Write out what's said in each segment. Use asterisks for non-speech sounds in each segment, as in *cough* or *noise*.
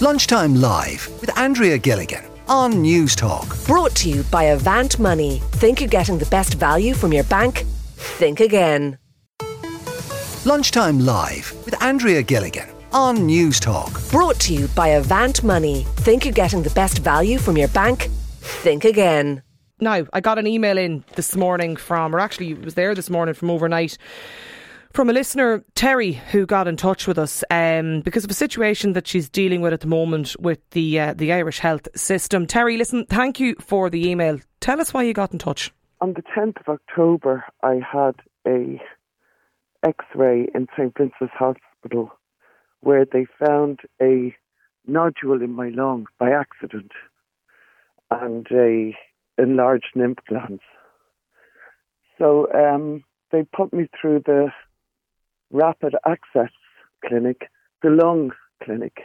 Lunchtime Live with Andrea Gilligan on Newstalk. Brought to you by Avant Money. Think you're getting the best value from your bank? Think again. Lunchtime Live with Andrea Gilligan on News Talk. Brought to you by Avant Money. Think you're getting the best value from your bank? Think again. Now, I got an email in this morning from, or actually, it was there this morning from overnight from a listener, Terry, who got in touch with us um, because of a situation that she's dealing with at the moment with the uh, the Irish health system. Terry, listen, thank you for the email. Tell us why you got in touch. On the 10th of October, I had a X-ray in St Vincent's Hospital where they found a nodule in my lung by accident and a enlarged lymph glands. So um, they put me through the rapid access clinic, the lung clinic.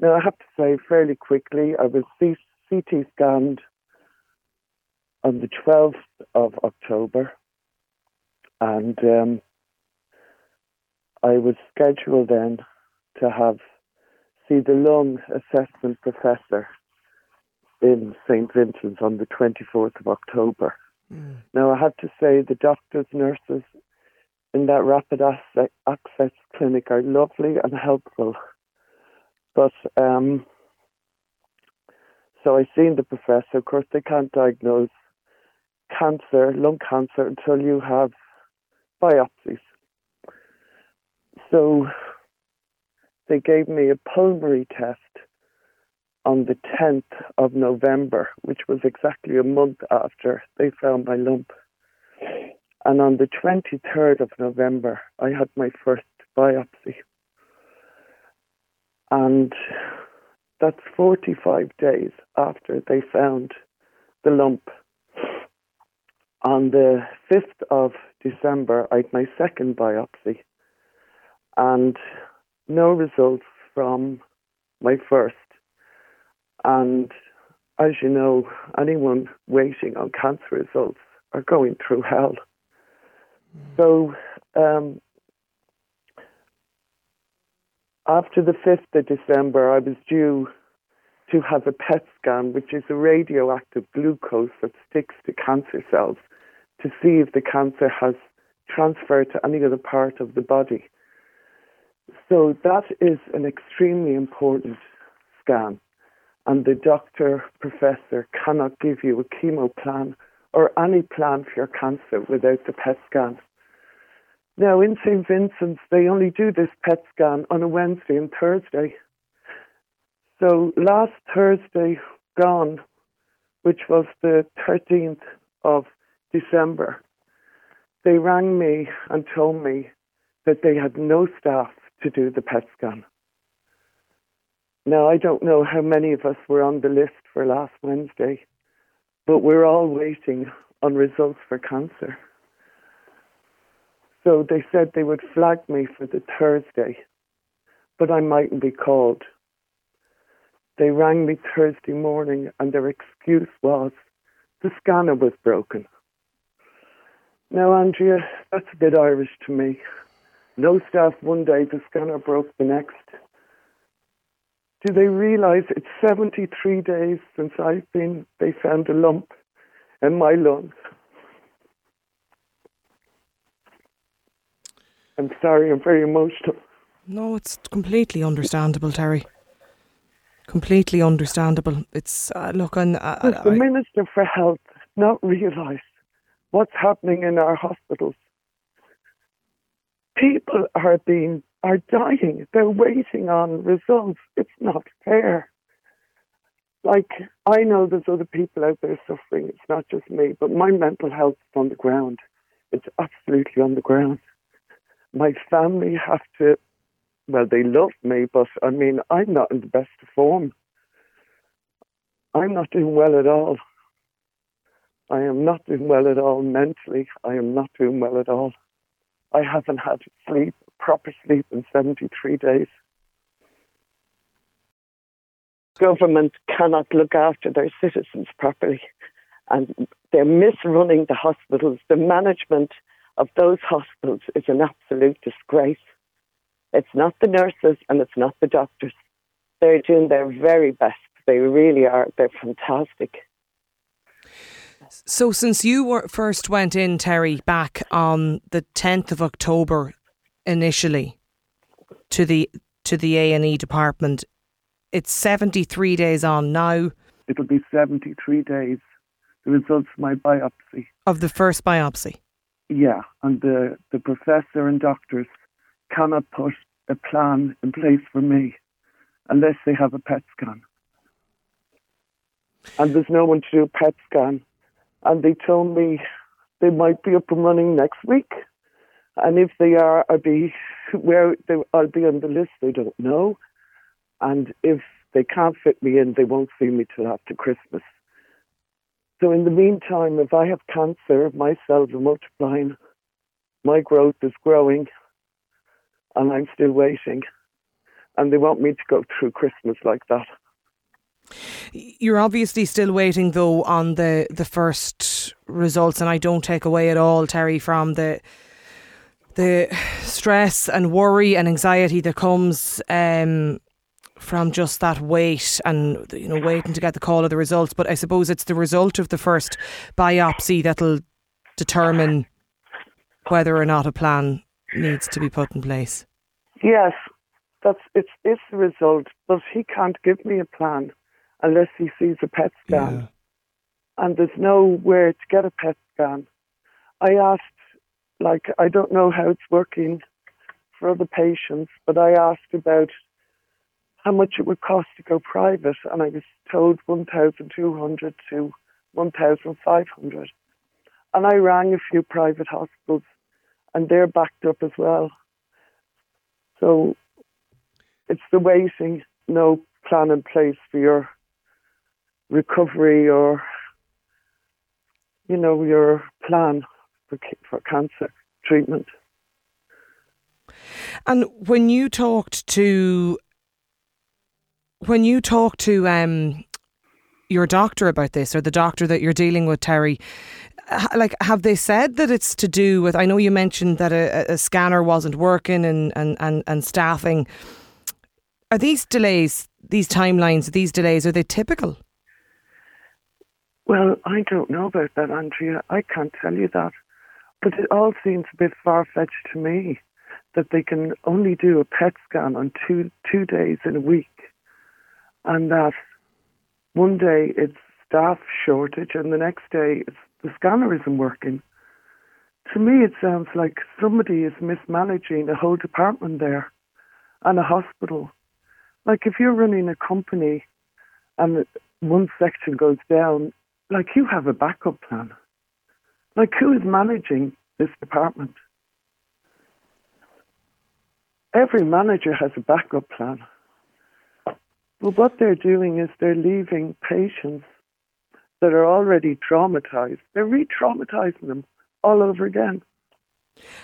Now, I have to say fairly quickly, I was CT scanned on the 12th of October, and um, I was scheduled then to have see the lung assessment professor in St. Vincent's on the 24th of October. Mm. Now, I have to say the doctors, nurses, in that rapid access clinic are lovely and helpful. But um, so I seen the professor. Of course, they can't diagnose cancer, lung cancer, until you have biopsies. So they gave me a pulmonary test on the 10th of November, which was exactly a month after they found my lump. And on the 23rd of November, I had my first biopsy. And that's 45 days after they found the lump. On the 5th of December, I had my second biopsy and no results from my first. And as you know, anyone waiting on cancer results are going through hell. So um, after the 5th of December, I was due to have a PET scan, which is a radioactive glucose that sticks to cancer cells to see if the cancer has transferred to any other part of the body. So that is an extremely important scan. And the doctor, professor cannot give you a chemo plan or any plan for your cancer without the PET scan. Now, in St. Vincent's, they only do this PET scan on a Wednesday and Thursday. So last Thursday gone, which was the 13th of December, they rang me and told me that they had no staff to do the PET scan. Now, I don't know how many of us were on the list for last Wednesday, but we're all waiting on results for cancer. So they said they would flag me for the Thursday, but I mightn't be called. They rang me Thursday morning and their excuse was the scanner was broken. Now, Andrea, that's a bit Irish to me. No staff one day, the scanner broke the next. Do they realise it's 73 days since I've been, they found a lump in my lungs? I'm sorry, I'm very emotional. No, it's completely understandable, Terry. Completely understandable. It's uh, look, and uh, the Minister for Health not realise what's happening in our hospitals. People are being are dying. They're waiting on results. It's not fair. Like I know there's other people out there suffering. It's not just me, but my mental health is on the ground. It's absolutely on the ground. My family have to. Well, they love me, but I mean, I'm not in the best form. I'm not doing well at all. I am not doing well at all mentally. I am not doing well at all. I haven't had sleep, proper sleep, in 73 days. Government cannot look after their citizens properly, and they're misrunning the hospitals. The management of those hospitals is an absolute disgrace. It's not the nurses and it's not the doctors. they're doing their very best. They really are. They're fantastic. So, since you were first went in, Terry, back on the tenth of October, initially to the to the A and E department, it's seventy three days on now. It'll be seventy three days. The results of my biopsy of the first biopsy. Yeah, and the the professor and doctors cannot put a plan in place for me unless they have a PET scan. And there's no one to do a PET scan. And they told me they might be up and running next week. And if they are, I'll be *laughs* where they, I'll be on the list. They don't know. And if they can't fit me in, they won't see me till after Christmas. So in the meantime, if I have cancer, my cells are multiplying, my growth is growing, and I'm still waiting. And they want me to go through Christmas like that. You're obviously still waiting though on the the first results, and I don't take away at all, Terry, from the the stress and worry and anxiety that comes um, from just that wait and you know waiting to get the call of the results. But I suppose it's the result of the first biopsy that'll determine whether or not a plan needs to be put in place. Yes, that's it's it's the result, but he can't give me a plan unless he sees a PET scan. Yeah. And there's nowhere to get a PET scan. I asked, like, I don't know how it's working for other patients, but I asked about how much it would cost to go private, and I was told 1,200 to 1,500. And I rang a few private hospitals, and they're backed up as well. So it's the waiting, no plan in place for your recovery or, you know, your plan for, for cancer treatment. And when you talked to when you talked to um, your doctor about this, or the doctor that you're dealing with, Terry, like have they said that it's to do with? I know you mentioned that a, a scanner wasn't working and, and, and, and staffing. Are these delays, these timelines, these delays, are they typical? Well, I don't know about that, Andrea. I can't tell you that. But it all seems a bit far fetched to me that they can only do a PET scan on two two days in a week, and that one day it's staff shortage, and the next day the scanner isn't working. To me, it sounds like somebody is mismanaging a whole department there, and a hospital. Like if you're running a company, and one section goes down, like you have a backup plan. Like who is managing this department? Every manager has a backup plan. But what they're doing is they're leaving patients that are already traumatized. They're re traumatizing them all over again.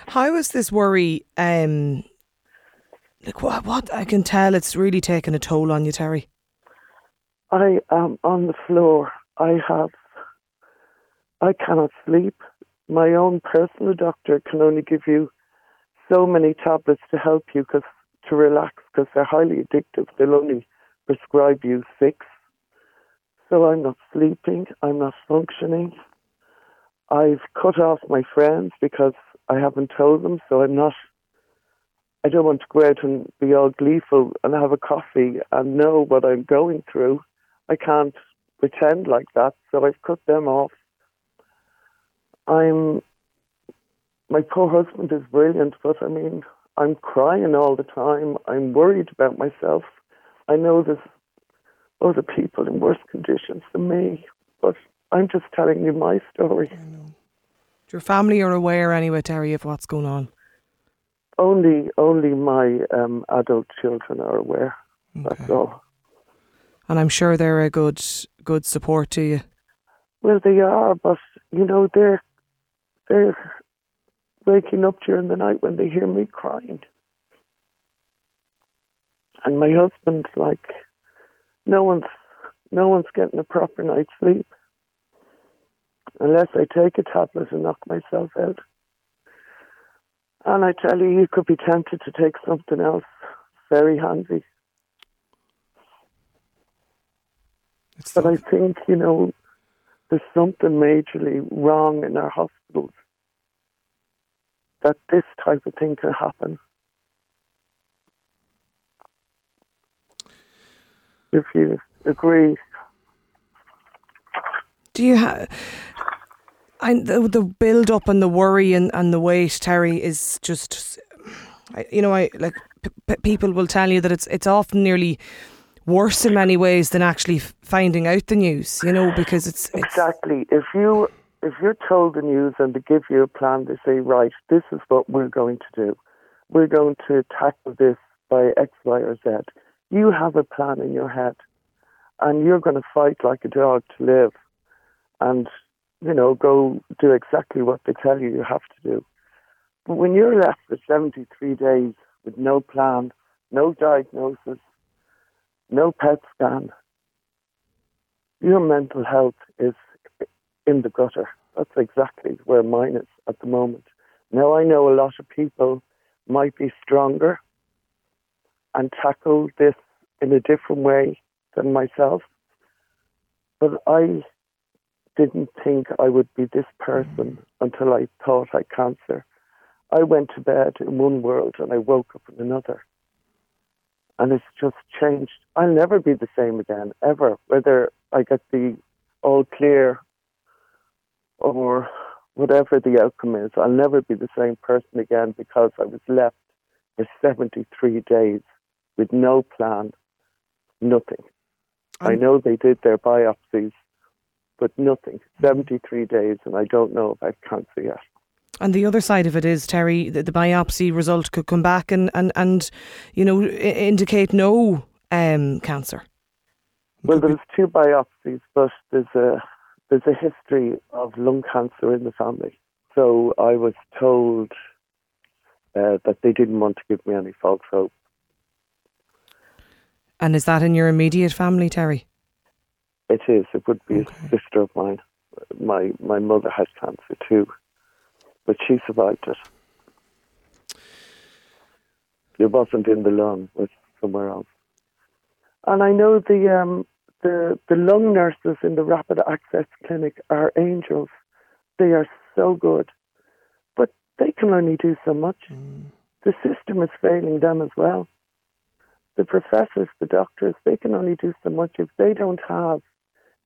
How is this worry? Um, like what? What I can tell, it's really taken a toll on you, Terry. I am on the floor. I have. I cannot sleep. My own personal doctor can only give you so many tablets to help you because to relax because they're highly addictive. They'll only prescribe you six. So I'm not sleeping. I'm not functioning. I've cut off my friends because I haven't told them. So I'm not. I don't want to go out and be all gleeful and have a coffee and know what I'm going through. I can't pretend like that, so I've cut them off. I'm my poor husband is brilliant, but I mean, I'm crying all the time. I'm worried about myself. I know there's other people in worse conditions than me, but I'm just telling you my story. Your family are aware anyway, Terry, of what's going on. Only, only my um, adult children are aware. Okay. That's all. And I'm sure they're a good, good support to you. Well, they are, but you know they're they're waking up during the night when they hear me crying. And my husband's like, no one's no one's getting a proper night's sleep unless I take a tablet and knock myself out. And I tell you, you could be tempted to take something else very handy. It's but. I think, you know, there's something majorly wrong in our hospitals that this type of thing can happen. If you agree. Do you have. the, the build up and the worry and, and the weight, Terry, is just, you know, I like p- people will tell you that it's it's often nearly worse in many ways than actually finding out the news. You know, because it's, it's exactly if you if you're told the news and they give you a plan, they say, right, this is what we're going to do. We're going to tackle this by X, Y, or Z. You have a plan in your head, and you're going to fight like a dog to live, and you know, go do exactly what they tell you you have to do. But when you're left for 73 days with no plan, no diagnosis, no PET scan, your mental health is in the gutter. That's exactly where mine is at the moment. Now I know a lot of people might be stronger and tackle this in a different way than myself, but I didn't think I would be this person mm-hmm. until I thought I had cancer. I went to bed in one world and I woke up in another. And it's just changed. I'll never be the same again, ever. Whether I get the all clear or whatever the outcome is, I'll never be the same person again because I was left for 73 days with no plan, nothing. I know they did their biopsies, but nothing. 73 days, and I don't know if I've cancer yet. And the other side of it is, Terry, the, the biopsy result could come back and, and, and you know, indicate no um, cancer. Well, there's two biopsies, but there's a there's a history of lung cancer in the family. So I was told uh, that they didn't want to give me any false hope. And is that in your immediate family, Terry? It is. It would be okay. a sister of mine. My my mother has cancer too but she survived it. It wasn't in the lung; it was somewhere else. And I know the um, the the lung nurses in the rapid access clinic are angels. They are so good, but they can only do so much. Mm. The system is failing them as well. The professors, the doctors, they can only do so much if they don't have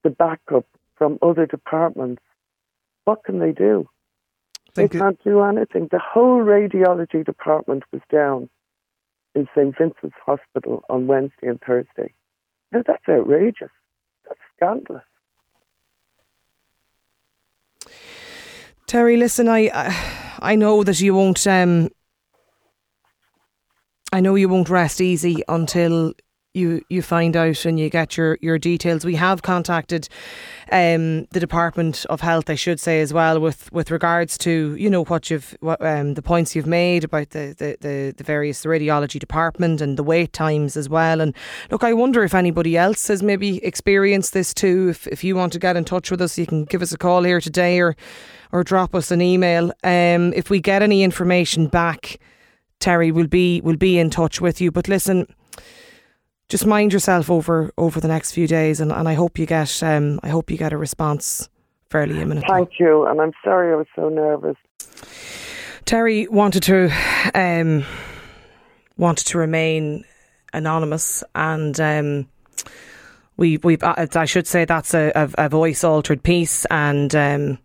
the backup from other departments. What can they do? They can't do anything. The whole radiology department was down in St. Vincent's Hospital on Wednesday and Thursday. Now, that's outrageous. That's scandalous. Terry, listen, I I know that you won't um, I know you won't rest easy until you you find out and you get your, your details. We have contacted um, the Department of Health, I should say, as well, with, with regards to you know what you've what, um, the points you've made about the, the, the, the various radiology department and the wait times as well. And look, I wonder if anybody else has maybe experienced this too. If if you want to get in touch with us, you can give us a call here today or or drop us an email. Um, if we get any information back. Terry will be will be in touch with you. But listen, just mind yourself over over the next few days, and, and I hope you get um, I hope you get a response fairly imminently. Thank you, and I'm sorry I was so nervous. Terry wanted to um, wanted to remain anonymous, and um, we we I should say that's a, a, a voice altered piece, and um,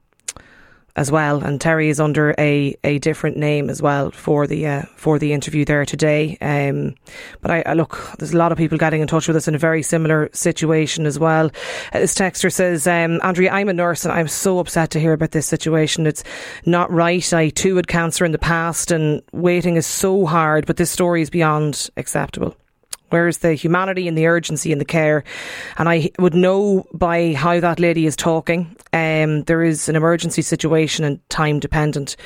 as well. And Terry is under a, a different name as well for the uh, for the interview there today. Um, but I, I, look, there's a lot of people getting in touch with us in a very similar situation as well. Uh, this texter says, um, Andrea, I'm a nurse and I'm so upset to hear about this situation. It's not right. I too had cancer in the past and waiting is so hard, but this story is beyond acceptable. Where's the humanity and the urgency and the care? And I would know by how that lady is talking. Um, there is an emergency situation and time dependent.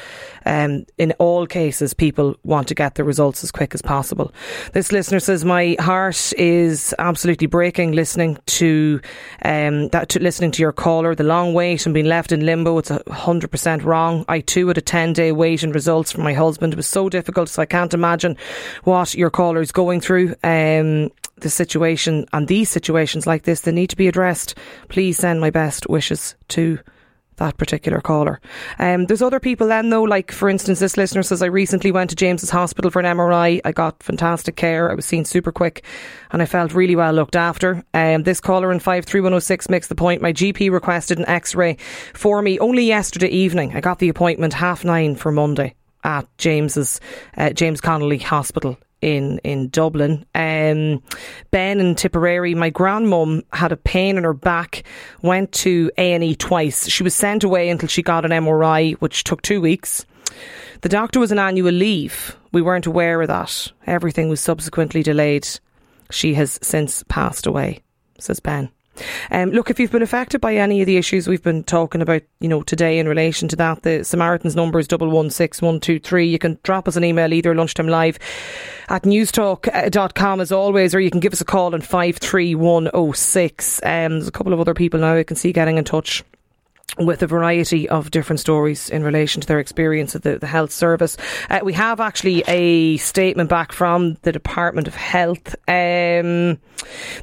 Um, in all cases, people want to get the results as quick as possible. This listener says, "My heart is absolutely breaking listening to um, that. To listening to your caller, the long wait and being left in limbo. It's hundred percent wrong. I too had a ten day wait and results from my husband. It was so difficult, so I can't imagine what your caller is going through." Um, the situation and these situations like this, they need to be addressed. Please send my best wishes to that particular caller. Um, there's other people then though, like for instance, this listener says I recently went to James's Hospital for an MRI. I got fantastic care. I was seen super quick, and I felt really well looked after. Um, this caller in five three one zero six makes the point. My GP requested an X-ray for me only yesterday evening. I got the appointment half nine for Monday at James's uh, James Connolly Hospital in in Dublin. Um, ben and Tipperary, my grandmum had a pain in her back, went to A and E twice. She was sent away until she got an MRI, which took two weeks. The doctor was on annual leave. We weren't aware of that. Everything was subsequently delayed. She has since passed away, says Ben. Um, look, if you've been affected by any of the issues we've been talking about, you know, today in relation to that, the Samaritans number is double one six one two three. You can drop us an email either lunchtime live at newstalk.com as always, or you can give us a call on five three one oh six. Um, there's a couple of other people now I can see getting in touch with a variety of different stories in relation to their experience of the, the health service. Uh, we have actually a statement back from the Department of Health. Um,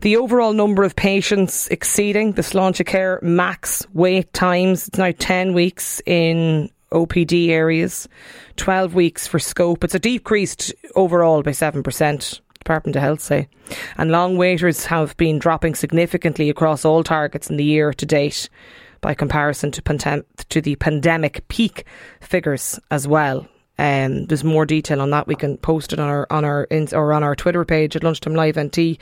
the overall number of patients exceeding the Sláintecare max wait times, it's now 10 weeks in OPD areas, 12 weeks for scope. It's a decreased overall by 7%. Department of Health say. And long waiters have been dropping significantly across all targets in the year to date by comparison to, pandem- to the pandemic peak figures as well. Um, there's more detail on that. We can post it on our on our or on our Twitter page at Lunchtime Live NT.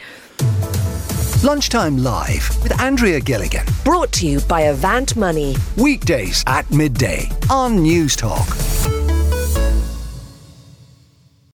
Lunchtime Live with Andrea Gilligan. Brought to you by Avant Money. Weekdays at midday on Newstalk.